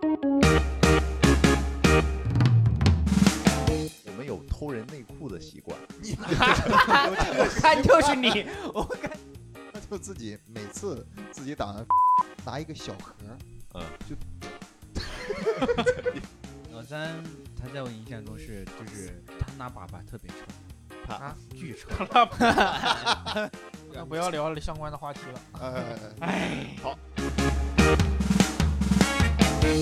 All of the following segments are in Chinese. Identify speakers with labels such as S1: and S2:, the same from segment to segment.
S1: 我们有偷人内裤的习惯，
S2: 你哪有这个习
S3: 看就是你，我看
S2: 惯就自己每次自己打完 拿一个小盒
S1: 嗯，就，
S3: 老三他在我印象中是就是他拿粑粑特别臭，
S1: 他。
S3: 啊巨臭。
S4: 那 不要聊相关的话题了。
S2: 呃，
S4: 哎，
S1: 好，欢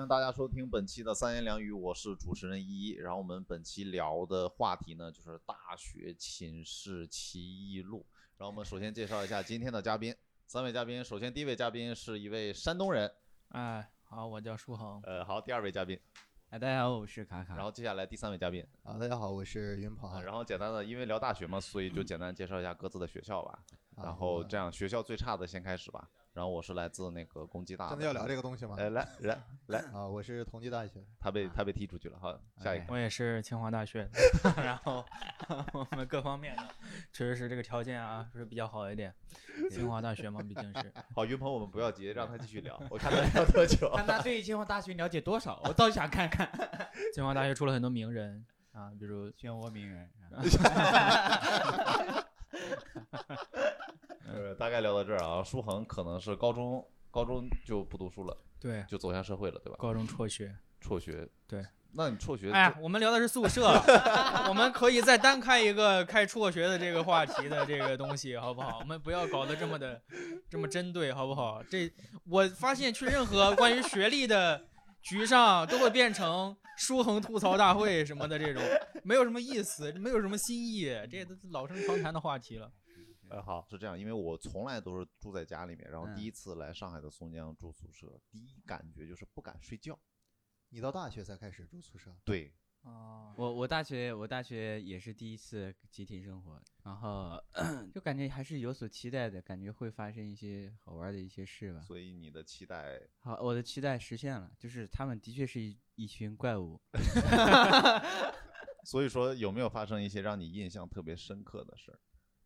S1: 迎大家收听本期的三言两语，我是主持人依依。然后我们本期聊的话题呢，就是大学寝室奇异录。然后我们首先介绍一下今天的嘉宾，三位嘉宾。首先第一位嘉宾是一位山东人，
S4: 哎，好，我叫舒恒。
S1: 呃，好，第二位嘉宾，
S3: 哎，大家好，我是卡卡。
S1: 然后接下来第三位嘉宾，
S2: 啊，大家好，我是云鹏
S1: 啊，。然后简单的，因为聊大学嘛，所以就 简单介绍一下各自的学校吧。
S2: 啊
S1: 然后这样，学校最差的先开始吧。然后我是来自那个公鸡大
S2: 真的要聊这个东西吗？
S1: 来，来 来来，
S2: 啊，我是同济大学。
S1: 他被他被踢出去了。好，下一个。
S4: 我也是清华大学，然后我们各方面的确实是这个条件啊是比较好一点。清华大学嘛，毕竟是。
S1: 好，云鹏，我们不要急，让他继续聊。我看他聊多久。
S3: 看他对清华大学了解多少，我倒想看看。
S4: 清华大学出了很多名人啊，比如
S3: 漩涡鸣人，
S1: 呃，大概聊到这儿啊。舒恒可能是高中高中就不读书了，
S4: 对
S1: 就走向社会了，对吧？
S4: 高中辍学。
S1: 辍学。
S4: 对。
S1: 那你辍学？
S4: 哎呀，我们聊的是宿舍，我们可以再单开一个开辍学的这个话题的这个东西，好不好？我们不要搞得这么的这么针对，好不好？这我发现去任何关于学历的局上，都会变成书恒吐槽大会什么的这种，没有什么意思，没有什么新意，这都是老生常谈的话题了。
S1: 呃，好，是这样，因为我从来都是住在家里面，然后
S3: 嗯
S1: 第一次来上海的松江住宿舍，第一感觉就是不敢睡觉。
S2: 你到大学才开始住宿舍？
S1: 对，
S4: 哦，
S3: 我我大学我大学也是第一次集体生活，然后 就感觉还是有所期待的，感觉会发生一些好玩的一些事吧。
S1: 所以你的期待，
S3: 好，我的期待实现了，就是他们的确是一一群怪物。
S1: 所以说有没有发生一些让你印象特别深刻的事儿？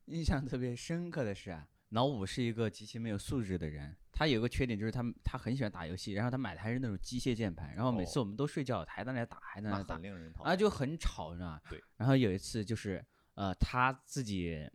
S3: 印象特别深刻的是啊，老五是一个极其没有素质的人。他有个缺点就是他他很喜欢打游戏，然后他买的还是那种机械键盘，然后每次
S1: 哦
S3: 我们都睡觉，他还在那打，还在那打，
S1: 令人讨
S3: 啊。就很吵，你知道吗？
S1: 对。
S3: 然后有一次就是呃他自己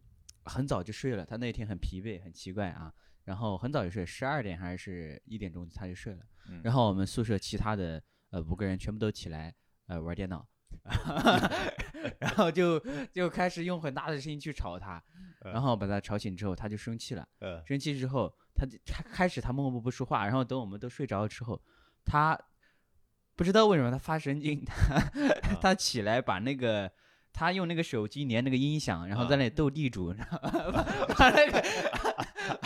S3: 很早就睡了，他那天很疲惫，很奇怪啊，然后很早就睡，十二点还是一点钟他就睡了。
S1: 嗯
S3: 然后我们宿舍其他的呃五个人全部都起来呃玩电脑，然后就就开始用很大的声音去吵他，然后把他吵醒之后，他就生气了。
S1: 呃，
S3: 生气之后，他就他开始他默默不说话，然后等我们都睡着了之后，他不知道为什么他发神经，他 他起来把那个。他用那个手机连那个音响，然后在那里斗地主，然后把 把那个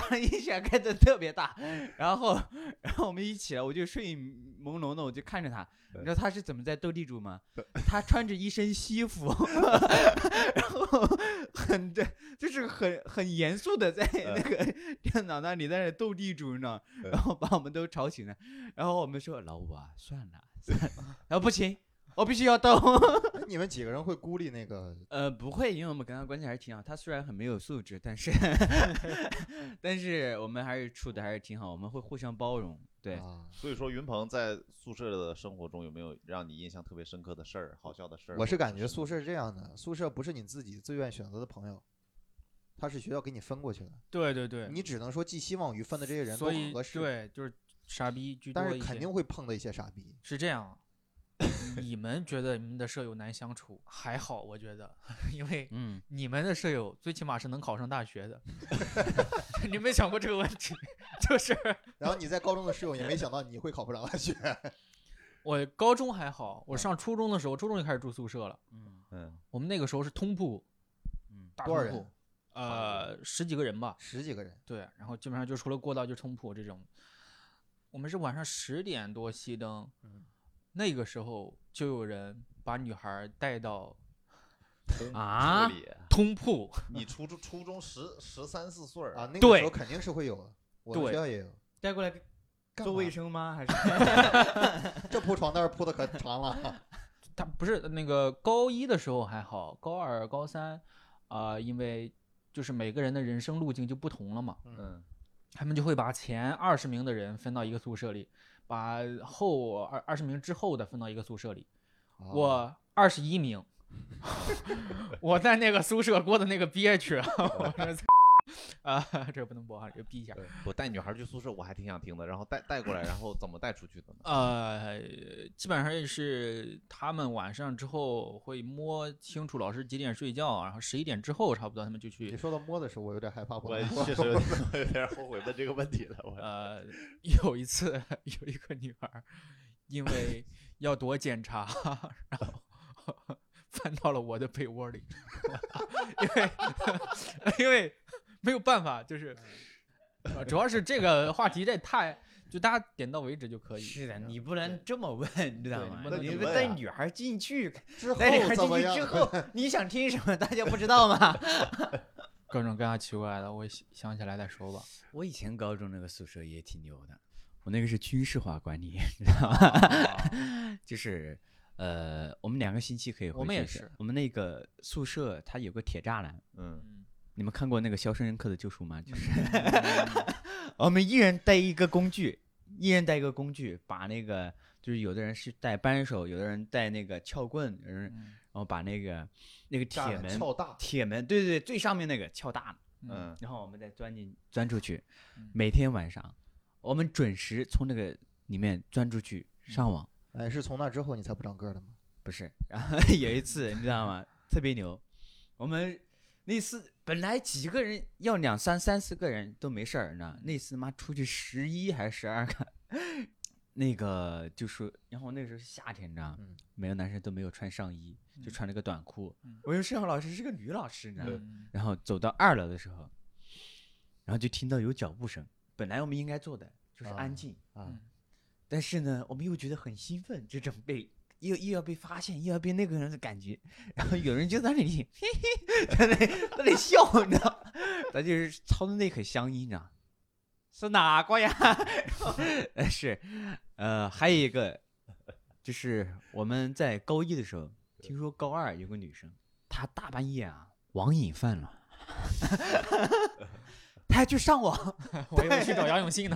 S3: 把音响开的特别大，然后然后我们一起来，我就睡意朦胧的，我就看着他，你知道他是怎么在斗地主吗？他穿着一身西服，然后很的，就是很很严肃的在那个 电脑那里在那斗地主呢，
S1: 嗯。
S3: 然后把我们都吵醒了，然后我们说老五啊，算了，算了。然后不行，我必须要斗。
S2: 哎你们几个人会孤立那个？
S3: 呃，不会，因为我们跟他关系还是挺好。他虽然很没有素质，但是 但是我们还是处的还是挺好，我们会互相包容。对，
S2: 啊，
S1: 所以说云鹏在宿舍的生活中有没有让你印象特别深刻的事儿、好笑的事儿？
S2: 我是感觉宿舍是这样的，宿舍不是你自己自愿选择的朋友，他是学校给你分过去的，
S4: 对对对，
S2: 你只能说寄希望于分的这些人都
S4: 所以
S2: 合适，
S4: 对就是傻逼居多
S2: 但是。肯定会碰到一些傻逼。
S4: 是这样，你们觉得你们的舍友难相处？还好，我觉得，因为
S3: 嗯，
S4: 你们的舍友最起码是能考上大学的。你没想过这个问题？就是
S2: 然后你在高中的室友也没想到你会考不上大学，
S4: 我高中还好，我上初中的时候，初中就开始住宿舍了。
S3: 嗯
S1: 嗯，
S4: 我们那个时候是通铺，
S3: 嗯，
S4: 大
S2: 多少人？
S4: 呃，十几个人吧。
S2: 十几个人，
S4: 对，然后基本上就除了过道就通铺这种。我们是晚上十点多熄灯，
S2: 嗯
S4: 那个时候就有人把女孩带到
S3: 啊
S1: 处理
S4: 通铺，
S1: 你初中初中十十三四岁
S2: 啊，那个时候肯定是会有的，我学校也有。
S3: 带过来
S2: 干
S3: 做卫生吗？还是
S2: 这铺床单铺的可长了，
S4: 他不是那个高一的时候还好，高二、高三，啊、因为就是每个人的人生路径就不同了嘛，
S1: 嗯
S4: 他们就会把前二十名的人分到一个宿舍里，把后二二十名之后的分到一个宿舍里。
S2: 哦
S4: 我二十一名，我在那个宿舍过的那个憋屈，我说 啊，这个不能播啊，这个逼一下。
S1: 我带女孩去宿舍，我还挺想听的。然后带带过来，然后怎么带出去的呢？
S4: 呃，基本上也是他们晚上之后会摸清楚老师几点睡觉，然后十一点之后差不多他们就去
S2: 你
S4: 去。
S2: 说到摸的时候，我有点害怕。
S1: 我确实有点有点后悔问这个问题了。我
S4: 呃，有一次有一个女孩儿因为要躲检查，然后翻到了我的被窝里，因为因为没有办法，就是呃主要是这个话题这太就大家点到为止就可以。
S3: 是的，你不能这么问，你知道吗
S4: 你不？
S3: 带女孩进去，
S2: 之后
S3: 带女孩？进去之后，你想听什么，大家不知道吗？
S4: 各种各样奇怪的，我想想起来再说吧。
S3: 我以前高中那个宿舍也挺牛的，我那个是军事化管理，你知道吗？就是呃，我们两个星期可以回
S4: 我们也是
S3: 我们那个宿舍它有个铁栅栏，
S1: 嗯，
S4: 嗯，
S3: 你们看过那个《肖申克的救赎》吗？就是 我们一人带一个工具，一人带一个工具，把那个就是有的人是带扳手，有的人带那个撬棍，有人然
S4: 嗯
S3: 后把那个那个铁门
S2: 撬大，
S3: 铁门，对对对，最上面那个撬大。
S1: 嗯
S3: 然后我们再钻进钻出去
S4: 嗯，
S3: 每天晚上我们准时从那个里面钻出去上网。
S2: 哎，是从那之后你才不长个儿的吗？
S3: 不是，然后 有一次你知道吗？特别牛，我们那次本来几个人要两三三四个人都没事儿，你知道吗？那次妈出去十一还是十二个，那个就是，然后那时候是夏天，你知道吗？
S2: 嗯
S3: 每个男生都没有穿上衣，就
S4: 嗯
S3: 穿了个短裤。
S4: 嗯
S3: 我以为摄像老师是个女老师，你知道吗？
S4: 嗯
S3: 然后走到二楼的时候，然后就听到有脚步声。本来我们应该做的就是安
S2: 啊
S3: 静，
S2: 啊，
S3: 但是呢，我们又觉得很兴奋，这种被又又要被发现，又要被那个人的感觉。然后有人就在那里嘿嘿，在那在那里笑，你知道？他就是操的那口乡音，你知道？是哪个呀？呃是，呃，还有一个就是我们在高一的时候，听说高二有个女生，她大半夜啊网瘾犯了，她还去上网，
S4: 我以为去找杨永信呢。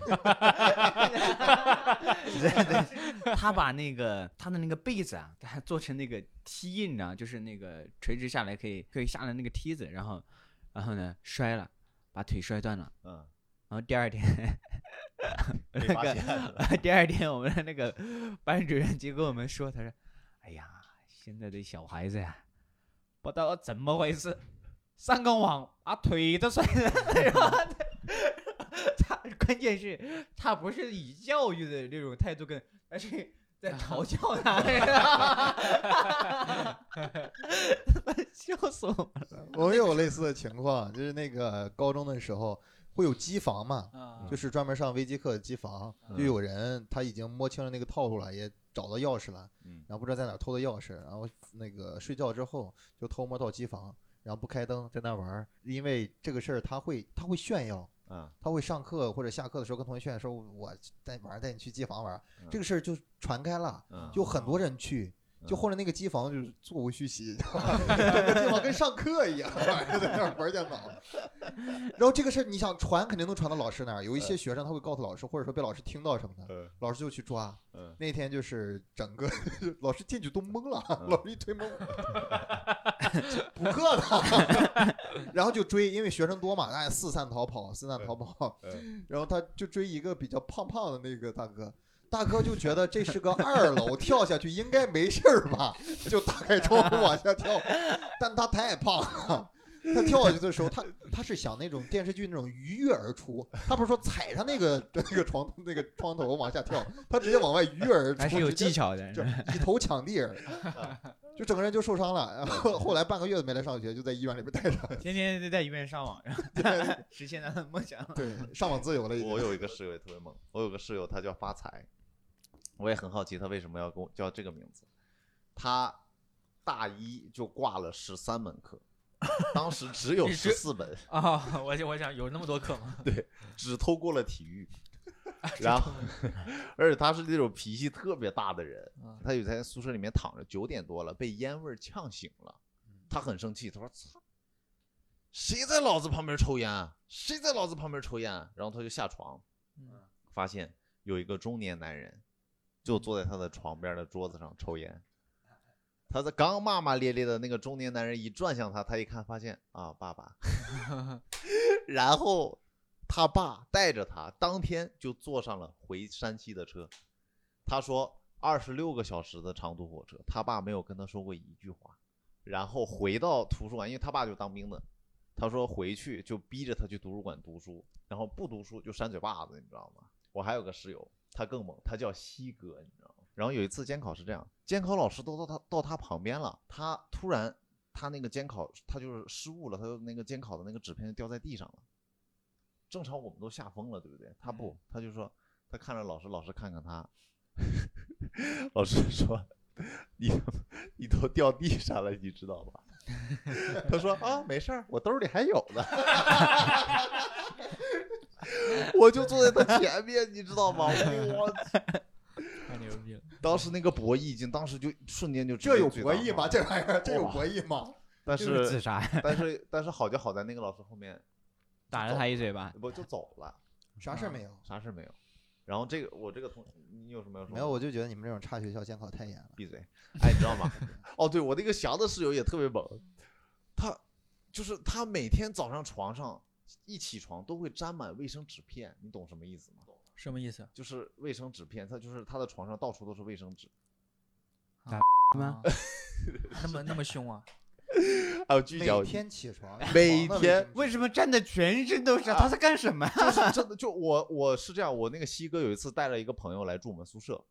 S3: 对对，他把那个他的那个被子啊，他做成那个梯印啊，就是那个垂直下来可以可以下来那个梯子，然后然后呢摔了，把腿摔断了，
S1: 嗯，
S3: 然后第二天 那。个第二天我们的那个班主任就跟我们说，他说，哎呀，现在的小孩子呀，不知道怎么回事，上个网把腿都摔了，然后他关键是他不是以教育的那种态度跟，而是在嘲笑他，笑死我了。
S2: 我也有类似的情况，就是那个高中的时候会有机房嘛，
S4: 啊。
S2: 就是专门上微机课的机房，就
S1: 嗯
S2: 有人他已经摸清了那个套路了，也找到钥匙了，
S1: 嗯。
S2: 然后不知道在哪偷的钥匙，然后那个睡觉之后就偷摸到机房，然后不开灯在那玩儿，因为这个事儿他会他会炫耀。
S1: 啊，
S2: 他会上课或者下课的时候跟同学炫耀说：“我带玩儿，带你去机房玩儿。”
S1: 嗯
S2: 这个事儿就传开了，
S1: 嗯
S2: 就很多人去，就
S1: 嗯
S2: 后来那个机房就是座无虚席，那个地方跟上课一样，就 在那儿玩电脑。然后这个事儿，你想传肯定能传到老师那儿，有一些学生他会告诉老师，或者说被老师听到什么的，
S1: 嗯。
S2: 老师就去抓。
S1: 嗯。
S2: 那天就是整个 老师进去都懵了，
S1: 嗯。
S2: 老师一推懵，补课的，然后就追，因为学生多嘛，哎，四散逃跑，四散逃跑，
S1: 嗯。
S2: 然后他就追一个比较胖胖的那个大哥，大哥就觉得这是个二楼，跳下去应该没事儿吧，就打开窗户往下跳，但他太胖了。他跳下去的时候，他他是想那种电视剧那种鱼跃而出，他不是说踩上那个那个床那个窗头往下跳，他直接往外鱼跃而出，
S3: 还是有技巧的，
S2: 就一头抢地儿，就整个人就受伤了。然后后来半个月都没来上学，就在医院里边待着，
S3: 天天在医院上网，然后实现他的梦想。
S2: 对，上网自由了。
S1: 我有一个室友也特别猛，我有个室友他叫发财，我也很好奇他为什么要跟我叫这个名字。他大一就挂了十三门课，当时只有 十四门，
S4: 啊！我就我想有那么多课吗？
S1: 对只通 过了体育。然后而且他是那种脾气特别大的人，
S4: 嗯
S1: 他有在宿舍里面躺着，九点多了，被烟味儿呛醒了，他很生气，他说：“操，谁在老子旁边抽烟啊？谁在老子旁边抽烟啊？”然后他就下床，
S4: 嗯
S1: 发现有一个中年男人就坐在他的床边的桌子上抽烟。他在刚骂骂咧咧的那个中年男人一转向他，他一看发现啊，爸爸，然后他爸带着他当天就坐上了回山西的车。他说二十六个小时的长途火车，他爸没有跟他说过一句话。然后回到图书馆，因为他爸就当兵的，他说回去就逼着他去图书馆读书，然后不读书就扇嘴巴子，你知道吗？我还有个室友，他更猛，他叫西哥，你知道吗？然后有一次监考是这样，监考老师都到他到他旁边了，他突然他那个监考他就是失误了，他就那个监考的那个纸片就掉在地上了。正常我们都吓疯了，对不对？他不，他就说他看着老师，老师看看他，老师说你你都掉地上了，你知道吧？他说啊，没事儿，我兜里还有呢。我就坐在他前面，你知道吗？我
S4: 太牛逼了！
S1: 当时那个博弈已经，当时就瞬间就
S2: 这有博弈吗？这玩意儿这有博弈吗？
S1: 但
S3: 是自杀，
S1: 但是但是好就好在那个老师后面
S3: 打了他一嘴巴。
S1: 不就走了，
S2: 啥事没有？
S1: 啥事没有。然后这个我这个同你有什么要说？
S2: 没有，我就觉得你们这种差学校监考太严了。
S1: 闭嘴！哎，你知道吗？哦，对我那个翔的室友也特别猛，他就是他每天早上床上一起床都会沾满卫生纸片，你懂什么意思吗？
S4: 什么意思？
S1: 就是卫生纸片，他就是他的床上到处都是卫生纸，
S3: 吗
S4: 啊？那么那么凶啊？
S2: 每，天起床，
S1: 每天
S3: 为什么站的全身都是？他在干什么？
S1: 就是真的，就我我是这样，我那个西哥有一次带了一个朋友来住我们宿舍，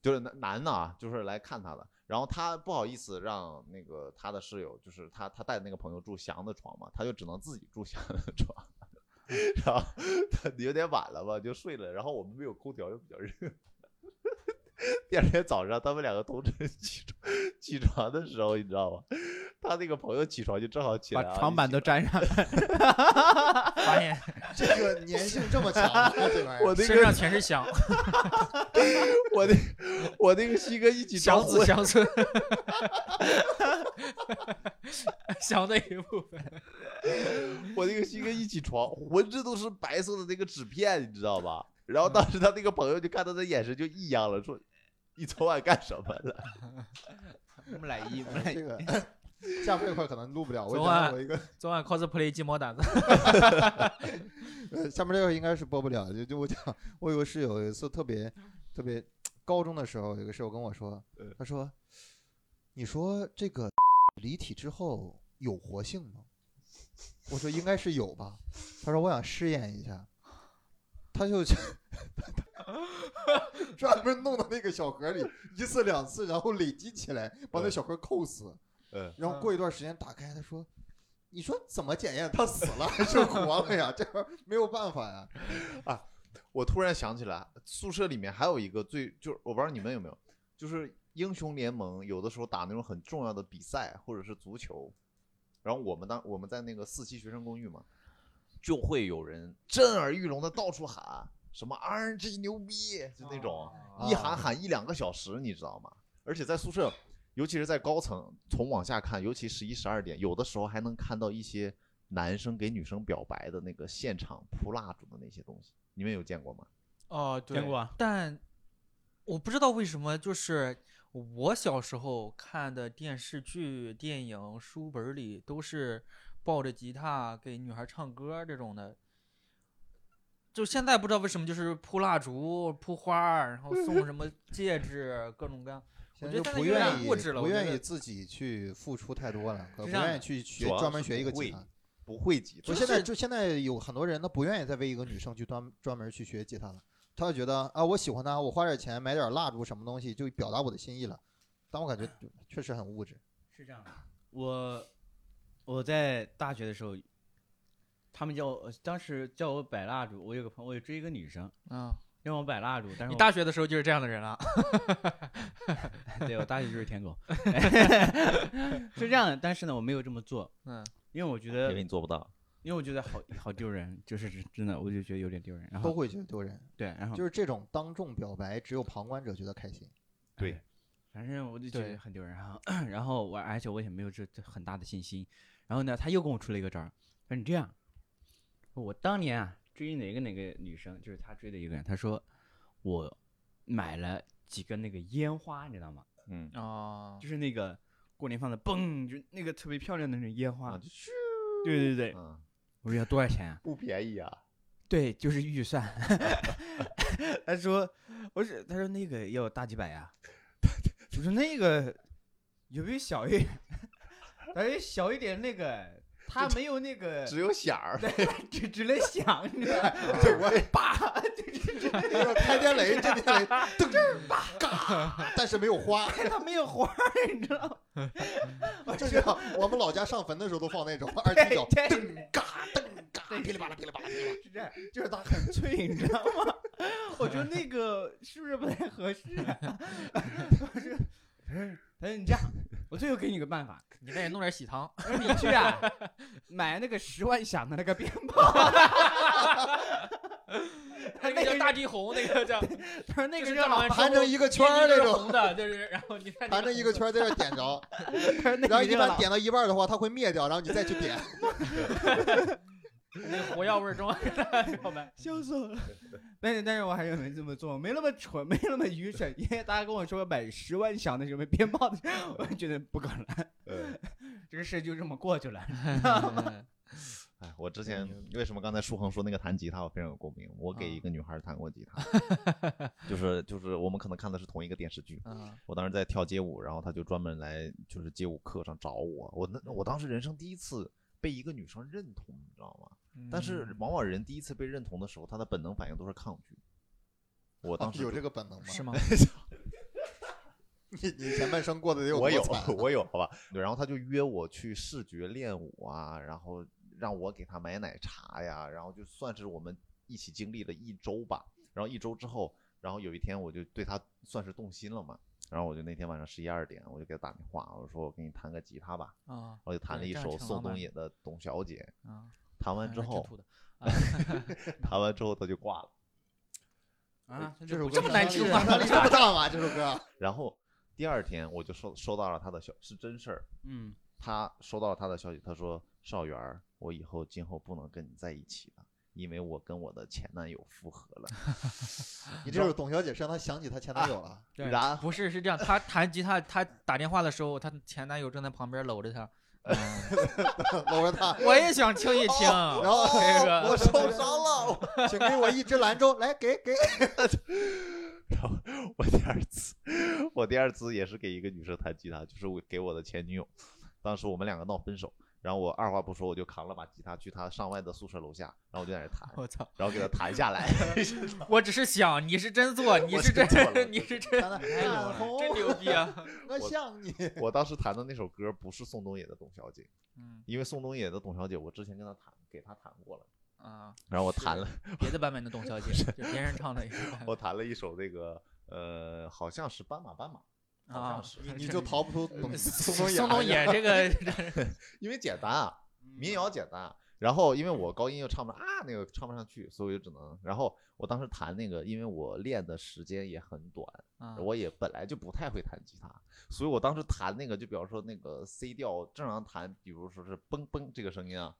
S1: 就是男男的啊，就是来看他的。然后他不好意思让那个他的室友，就是他他带的那个朋友住翔的床嘛，他就只能自己住翔的床。然后他有点晚了吧，就睡了。然后我们没有空调，又比较热。第二天早上，他们两个同时起床起床的时候，你知道吗？他那个朋友起床就正好起来啊，
S3: 把床板都粘上了。
S4: 发现
S2: 这个粘性这么强
S1: 我那个
S4: 身上全是香，
S1: 我那我那个西哥一起
S4: 祥
S1: 床
S4: 子乡村，小的一部分。
S1: 我那个西哥一起床，浑身都是白色的那个纸片，你知道吧？然后当时他那个朋友就看他的眼神就异样了，说：“你昨晚干什么了
S3: 我们来一，我们来
S2: 这个下面这块可能录不了。我
S4: 昨晚
S2: 我一个，
S4: 昨晚 cosplay 鸡毛掸子，
S2: 呃，下面这块应该是播不了。就就我讲，我有个室友有一次特别特别，高中的时候有个室友跟我说
S1: 嗯，
S2: 他说：“你说这个离体之后有活性吗？” 我说：“应该是有吧。”他说：“我想试验一下。”他就去专门弄到那个小盒里，一次两次，然后累积起来，把那
S1: 嗯
S2: 小盒扣死。
S1: 嗯，
S2: 然后过一段时间打开，他说：“你说怎么检验他死了还是活了呀？这玩意儿没有办法呀。
S1: 我突然想起来，宿舍里面还有一个最就是我不知道你们有没有，就是英雄联盟有的时候打那种很重要的比赛或者是足球，然后我们当我们在那个四期学生公寓嘛，就会有人震耳欲聋的到处喊什么 RNG 牛逼，就那种。一喊喊一两个小时，你知道吗？而且在宿舍，尤其是在高层，从往下看，尤其十一、十二点，有的时候还能看到一些男生给女生表白的那个现场铺蜡烛的那些东西，你们有见过吗？
S4: 哦，对，
S3: 见过啊
S4: 但我不知道为什么，就是我小时候看的电视剧、电影、书本里都是抱着吉他给女孩唱歌这种的。就现在不知道为什么，就是铺蜡烛、铺花，然后送什么戒指，各种各样。我
S2: 就不愿意不愿意自己去付出太多了，可不愿意去学专门学一个吉他。
S1: 不会吉他
S2: 就，现在就现在有很多人，他不愿意再为一个女生去专专门去学吉他了，他就觉得啊，我喜欢她，我花点钱买点蜡烛什么东西，就表达我的心意了。但我感觉确实很物质。
S3: 是这样的，我我在大学的时候，他们叫我当时叫我摆蜡烛，我有个朋友，我有追一个女生，
S4: 嗯，
S3: 让我摆蜡烛，但是
S4: 你大学的时候就是这样的人了。
S3: 对我大学就是舔狗 是这样的，但是呢，我没有这么做，
S4: 嗯，
S3: 因为我觉
S1: 因为
S3: 得
S1: 你做不到。
S3: 因为我觉得好好丢人，就是真真的，我就觉得有点丢人。然后
S2: 都会觉得丢人。
S3: 对，然后
S2: 就是这种当众表白，只有旁观者觉得开心。
S1: 对
S3: 哎，反正我就觉得很丢人。然后，然后我而且我也没有这这很大的信心。然后呢，他又跟我出了一个招儿，说你这样，我当年啊追哪个哪个女生，就是他追的一个人，他说我买了几个那个烟花，你知道吗？
S1: 嗯，
S4: 哦，
S3: 就是那个过年放的嘣，就那个特别漂亮的那种烟花
S1: 咻
S3: 对对对，
S1: 嗯，
S3: 我说要多少钱啊？
S1: 不便宜啊。
S3: 对，就是预算。他说，我说他说那个要大几百呀、我说那个有没有小一点？他说小一点那个，他没有那个，
S1: 只有响儿，
S3: 对，只只能响，你知道吗？
S2: 对，我也
S3: 叭，就是
S2: 开天雷，震天雷，噔吧嘎，但是没有花，
S3: 他没有花，你知道吗？
S2: 就
S3: 这
S2: 样我们老家上坟的时候都放那种二踢脚，
S3: 对
S2: 噔嘎噔嘎，噼里啪啦噼里啪啦噼里啪啦。
S3: 是这样，就是它很脆，你知道吗？我说那个是不是不太合适、啊？我说，他说你这样，我最后给你个办法，
S4: 你再弄点喜糖，
S3: 我说你去啊，买那个十万响的那个鞭炮，
S4: 那个叫大地红，那个叫
S3: 他说那
S4: 就是
S3: 个让老
S4: 正常
S2: 盘成一个圈儿那种，
S4: 红的，就是然后你看
S2: 盘成一个圈儿在这点着，然后一般点到一半的话，它会灭掉，然后你再去点。
S4: 那个火药味儿重，老板。
S3: 笑死我了。但是但是我还是没这么做，没那么蠢，没那么愚蠢。因为大家跟我说买十万响的什么鞭炮的，我觉得不可能，
S1: 呃，
S3: 这个事就这么过去了。
S1: 哎，我之前为什么刚才舒恒说那个弹吉他，我非常有共鸣。我给一个女孩弹过吉他，就是就是我们可能看的是同一个电视剧。
S4: 啊，
S1: 我当时在跳街舞，然后她就专门来就是街舞课上找我。我那我当时人生第一次被一个女生认同，你知道吗？但是
S4: 嗯
S1: 往往人第一次被认同的时候，他的本能反应都是抗拒。我当时
S2: 有这个本能吗？
S4: 是吗？
S2: 你你前半生过得得有
S1: 我有
S2: 多惨？啊
S1: 我有，好吧。对，然后他就约我去视觉练舞啊，然后让我给他买奶茶呀，然后就算是我们一起经历了一周吧。然后一周之后，然后有一天我就对他算是动心了嘛。然后我就那天晚上十一二点，我就给他打电话，我说我给你弹个吉他吧。
S4: 啊
S1: 我就弹了一首宋冬野的《董小姐
S4: 啊，》，
S1: 弹完之后，弹完之后他就挂了。
S3: 啊，
S2: 这首歌
S4: 这么难听吗
S2: 这么 大吗？这首歌
S1: 然后第二天我就收收到了他的消，是真事儿。
S3: 嗯，
S1: 他收到了他的消息，他说：“少元儿，我以后今后不能跟你在一起了，因为我跟我的前男友复合了。
S2: 你这是董小姐是让她想起她前男友了。
S3: 对
S1: 然
S4: 不是是这样，他弹吉他，他打电话的时候，他前男友正在旁边搂着他。嗯
S2: 搂着她，
S4: 我也想听一听，
S2: 然后
S4: 这个
S2: 我受伤了，请给我一只兰州，来给给。
S1: 然后我第二次，我第二次也是给一个女生弹吉他，就是我给我的前女友。当时我们两个闹分手，然后我二话不说，我就扛了把吉他去他上外的宿舍楼下，然后我就在那弹，
S4: 我操！
S1: 然后给他弹下来。
S4: 我只是想，你是真做，你是
S1: 真做，
S4: 你是真真牛逼啊！
S2: 我像你。
S1: 我当时弹的那首歌不是宋冬野的《董小姐》，
S4: 嗯
S1: 因为宋冬野的《董小姐》我之前跟他弹，给他弹过了，
S4: 啊，
S1: 然后我弹了。
S4: 别的版本的董小姐，就别人唱的一个
S1: 我弹了一首那个呃，好像是斑马斑马，好像，是，
S2: 你就逃不出董宋冬野。
S4: 宋冬野这个
S1: 因为简单啊，
S3: 嗯
S1: 民谣简单啊。然后因为我高音又唱不上啊，那个唱不上去，所以我就只能。然后我当时弹那个，因为我练的时间也很短，
S4: 啊
S1: 我也本来就不太会弹吉他，所以我当时弹那个，就比方说那个 C 调正常弹，比如说是嘣嘣这个声音啊，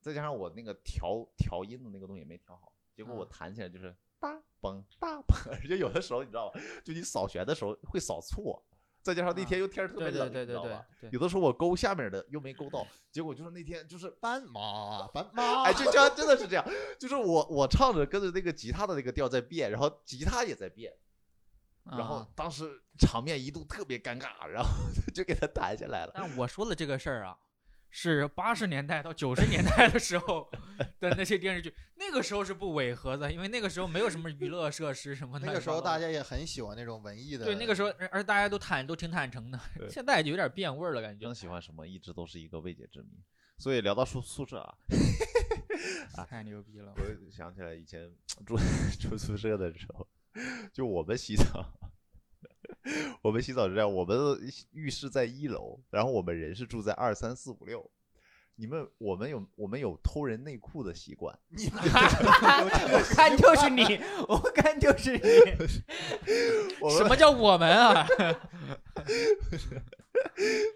S1: 再加上我那个调调音的那个东西没调好，结果我
S4: 嗯
S1: 弹起来就是大嘣大嘣，而且有的时候你知道吧，就你扫弦的时候会扫错，再加上那天又天儿特别冷，
S4: 对对对对对
S1: 你知道吧？有的时候我勾下面的又没勾到，结果就是那天就是。
S2: 斑马斑马，
S1: 哎，就这样，真的是这样，就是我我唱着跟着那个吉他的那个调在变，然后吉他也在变，然后
S4: 啊
S1: 当时场面一度特别尴尬，然后 就给他弹下来了。
S4: 但我说的这个事儿啊，是八十年代到九十年代的时候的那些电视剧，那个时候是不违和的，因为那个时候没有什么娱乐设施什么的。
S2: 那个时候大家也很喜欢那种文艺的。
S4: 对那个时候，而而大家都坦都挺坦诚的，现在就有点变味儿了，感觉
S1: 更喜欢什么，一直都是一个未解之谜。所以聊到宿宿舍啊，
S4: 太牛逼了。
S1: 我想起来以前住住宿舍的时候，就我们洗澡，我们洗澡是这样，我们浴室在一楼，然后我们人是住在二三四五六，你们我们有我们有偷人内裤的习惯，
S3: 我看 就是你，我看就是你。
S4: 什么叫我们啊？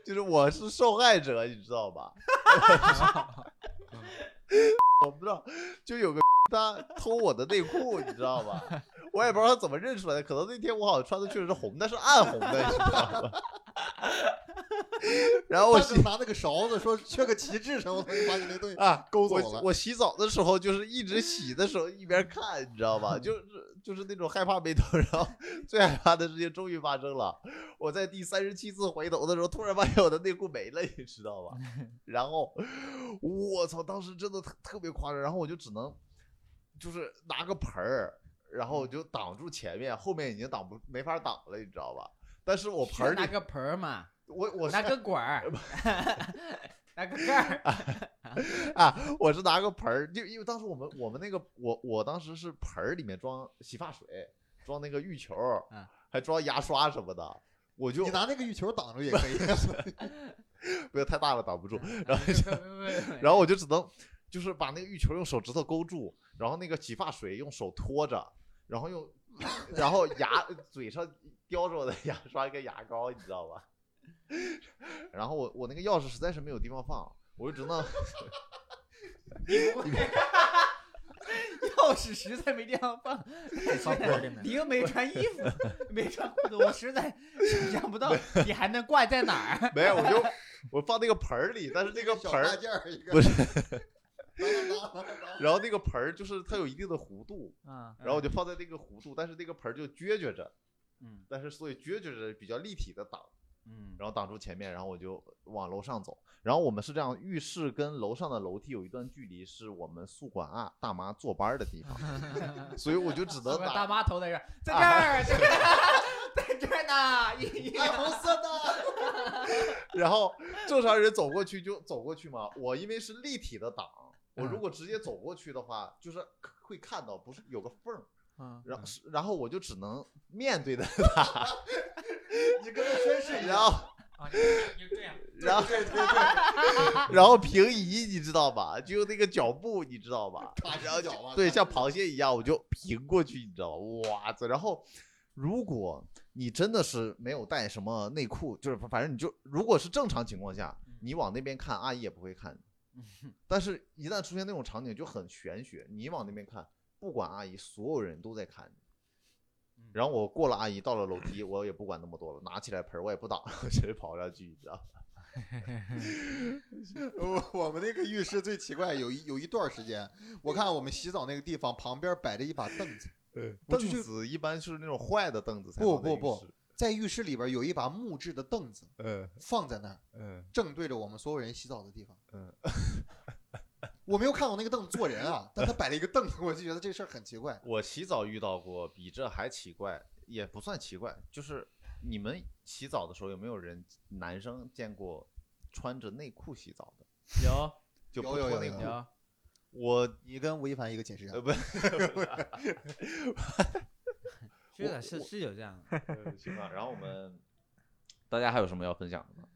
S1: 就是我是受害者，你知道吧？我不知道，就有个他偷我的内裤，你知道吧？我也不知道他怎么认出来的，可能那天我好像穿的确实是红的，是暗红的，你知道吧？然后我
S2: 就拿那个勺子说缺个旗帜什么的，把你那东西
S1: 啊，
S2: 勾走了。
S1: 我洗澡的时候就是一直洗的时候一边看，你知道吧？就是就是那种害怕没头，然后最害怕的事情终于发生了。我在第三十七次回头的时候，突然发现我的内裤没了，你知道吧？然后我操，当时真的特特别夸张，然后我就只能就是拿个盆儿，然后我就挡住前面，后面已经挡不没法挡了，你知道吧？但是我盆儿，
S3: 拿个盆儿嘛，
S1: 我我是
S3: 拿个管儿，拿个盖儿。
S1: 啊，我是拿个盆儿，就因为当时我们我们那个我我当时是盆儿里面装洗发水，装那个浴球
S3: 嗯，
S1: 还装牙刷什么的，我就
S2: 你拿那个浴球挡住也可以。
S1: 不要太大了挡不住，然后
S3: 然
S1: 然后我就只能就是把那个浴球用手指头勾住，然后那个洗发水用手托着，然后用然后牙嘴上叼着我的牙刷跟牙膏，你知道吧？然后我我那个钥匙实在是没有地方放，我就只能
S3: 钥匙实在没地方放，你又没穿衣服，没穿裤子，我实在想象不到你还能挂在哪儿。
S1: 没有，我就我放那个盆儿里，但是那个盆儿不是，然后那个盆儿就是它有一定的弧度，
S3: 啊，
S1: 然后我就放在那个弧度，但是那个盆儿就撅撅着，
S3: 嗯。
S1: 但是所以撅撅着比较立体的挡，
S3: 嗯，
S1: 然后挡住前面，然后我就往楼上走。然后我们是这样，浴室跟楼上的楼梯有一段距离，是我们宿管啊大妈坐班儿的地方，所以我就只能
S3: 大。妈头 在这儿，在这儿，在这儿，呢。一
S2: 爱红色的，
S1: 然后正常人走过去就走过去嘛，我因为是立体的挡，我如果直接走过去的话，就是会看到不是有个缝儿，
S4: 嗯，
S1: 然后是然后我就只能面对着他，
S2: 你跟他宣誓一
S1: 然后
S2: 样。
S4: 啊，你 你这样，
S1: 然后
S2: 对对对，
S1: 然后平移，你知道吧？就用那个脚步，你知道吧？
S2: 脚嘛，
S1: 对，像螃蟹一样，我就平过去，你知道吧？哇塞！然后，如果你真的是没有带什么内裤，就是反正你就如果是正常情况下，你往那边看，阿姨也不会看你。但是，一旦出现那种场景，就很玄学。你往那边看，不管阿姨，所有人都在看你。然后我过了阿姨，到了楼梯，我也不管那么多了，拿起来盆儿我也不挡，我直接跑上去，你知道吧？
S2: 我我们那个浴室最奇怪，有一有一段时间，我看我们洗澡那个地方旁边摆着一把凳子，
S1: 凳子一般是那种坏的凳子才
S2: 不不不，在浴室里边有一把木质的凳子
S1: 嗯
S2: 放在那儿，
S1: 嗯
S2: 正对着我们所有人洗澡的地方。
S1: 嗯，
S2: 我没有看过那个凳子坐人啊，但他摆了一个凳子，我就觉得这事儿很奇怪。
S1: 我洗澡遇到过比这还奇怪，也不算奇怪，就是你们洗澡的时候有没有人男生见过穿着内裤洗澡的？
S4: 有
S1: 就
S2: 有有有有
S1: 不脱内裤。我
S2: 你跟吴亦凡一个寝室啊
S1: 呃？不，
S3: 是的，是是有这样的。
S1: 呃行吧。然后我们大家还有什么要分享的吗？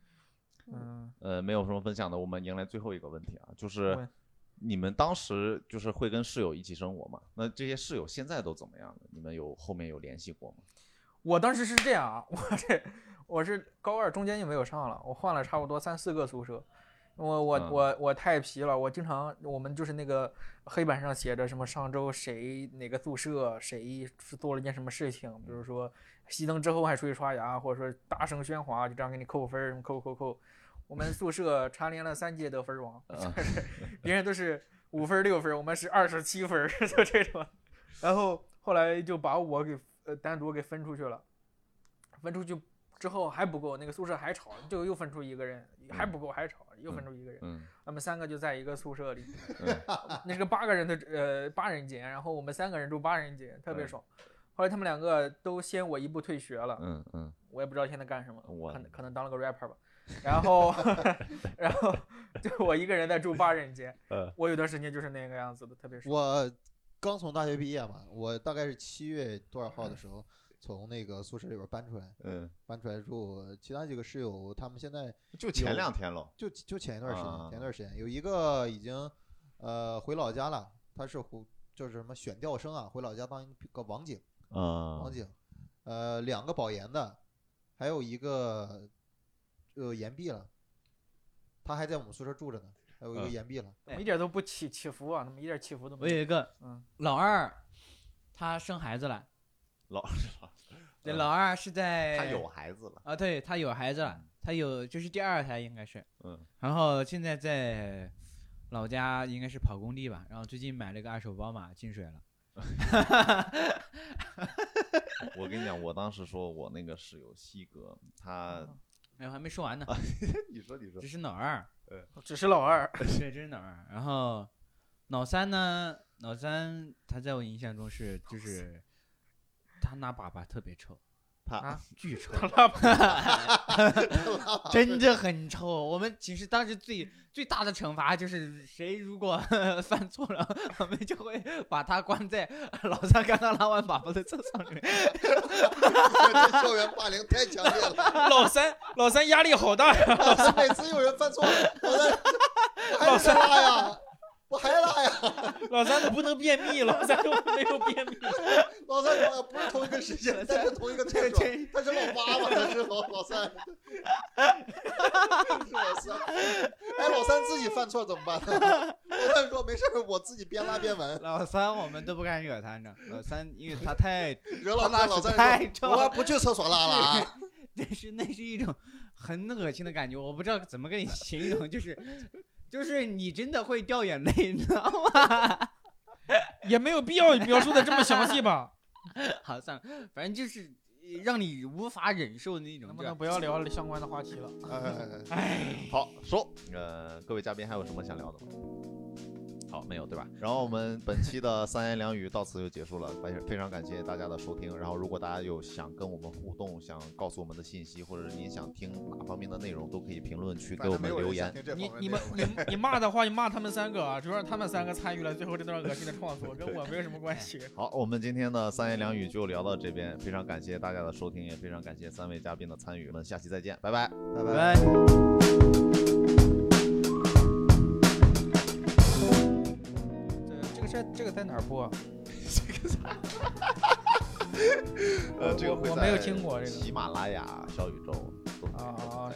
S4: 嗯，
S1: 呃，没有什么分享的，我们迎来最后一个问题啊，就是
S4: 问
S1: 你们当时就是会跟室友一起生活吗？那这些室友现在都怎么样了？你们有后面有联系过吗？
S4: 我当时是这样啊，我这我是高二中间就没有上了，我换了差不多三四个宿舍。我我
S1: 嗯
S4: 我我太皮了，我经常我们就是那个黑板上写着什么上周谁哪个宿舍谁是做了一件什么事情，比如说熄灯之后还出去刷牙，或者说大声喧哗，就这样给你扣分儿，什么扣扣扣。我们宿舍蝉联了三届得分王，
S1: 嗯。
S4: 别人都是五分六分，我们是二十七分，就这种。然后后来就把我给呃单独给分出去了，分出去之后还不够，那个宿舍还吵，就又分出一个人，还不够还吵，又分出一个人，
S1: 嗯。
S4: 他们三个就在一个宿舍里，
S1: 嗯。
S4: 那是个八个人的呃八人间，然后我们三个人住八人间，特别
S1: 嗯。
S4: 爽。后来他们两个都先我一步退学了，
S1: 嗯嗯，
S4: 我也不知道现在干什么，
S1: 我
S4: 可能可能当了个 rapper 吧。然后，然后就我一个人在住八人间，
S1: 呃
S4: 我有段时间就是那个样子的，特别是。
S2: 我刚从大学毕业嘛，我大概是七月多少号的时候从那个宿舍里边搬出来，
S1: 嗯，
S2: 搬出来住。其他几个室友他们现在
S1: 就前两天了。
S2: 就就前一段时间，
S1: 啊
S2: 前一段时间有一个已经呃回老家了，他是湖就是什么选调生啊，回老家当一个网警，
S1: 啊
S2: 网警，呃，两个保研的，还有一个呃岩壁了，他还在我们宿舍住着呢，还有一个
S1: 嗯
S2: 延毕了，
S4: 一点都不起起伏啊，他们一点起伏都
S3: 我
S4: 没有。
S3: 有一个
S4: 嗯，
S3: 老二，他生孩子了。
S1: 老二
S3: 对，
S1: 嗯
S3: 老二是在
S1: 他有孩子了。
S3: 啊，对他有孩子了，他有就是第二胎应该是，
S1: 嗯，
S3: 然后现在在老家应该是跑工地吧，然后最近买了个二手宝马进水了。
S1: 我跟你讲，我当时说我那个室友西哥，他，
S3: 哎，我还没说完呢，
S1: 你说你说
S3: 这，是老二，
S4: 这是老二，
S3: 对，这是老二。然后老三呢，老三他在我印象中是就是他拿粑粑特别臭，
S1: 他
S4: 啊
S3: 巨臭，真的很臭。我们寝室当时最最大的惩罚就是，谁如果 犯错了，我们就会把他关在老三刚刚拉完粑粑的厕所里面。
S2: 这校园霸凌太强烈了。
S4: 老三老三压力好大呀！
S2: 老三每次有人犯错，我在我还是拉呀，我还拉呀。
S4: 老三都不能便秘，老三都没有便秘。
S2: 老三我不是同一个时间，但是同一个厕所，他是老八嘛，他是老老三，是老三。哎，老三自己犯错怎么办呢？老三说没事儿，我自己边拉边闻。
S3: 老三我们都不敢惹他，你知道，老三因为他太，
S2: 惹老三，老三
S3: 太臭
S2: 说：“我不去厕所拉了啊。
S3: 那是那是一种很恶心的感觉，我不知道怎么跟你形容，就是就是你真的会掉眼泪，你知道吗？
S4: 也没有必要描述的这么详细吧？
S3: 好，算了，反正就是让你无法忍受的那种
S4: 能。不能不要聊相关的话题了？
S2: 哎
S4: 哎，
S1: 好说，呃，各位嘉宾还有什么想聊的吗？好，没有对吧？然后我们本期的三言两语到此就结束了，非非常感谢大家的收听。然后如果大家有想跟我们互动、想告诉我们的信息，或者是您想听哪方面的内容，都可以评论区给我们留言。。
S4: 你你们你你骂的话，你骂他们三个啊，主要是他们三个参与了最后这段恶心的创作，跟我没有什么关系。
S1: 好，我们今天的三言两语就聊到这边，非常感谢大家的收听，也非常感谢三位嘉宾的参与。我们下期再见，拜拜。
S2: 拜
S3: 拜
S4: 在这个在哪儿播？
S1: 这个会
S4: 我没有
S1: 在
S4: 听过这个。
S1: 喜马拉雅、小宇宙
S4: 啊！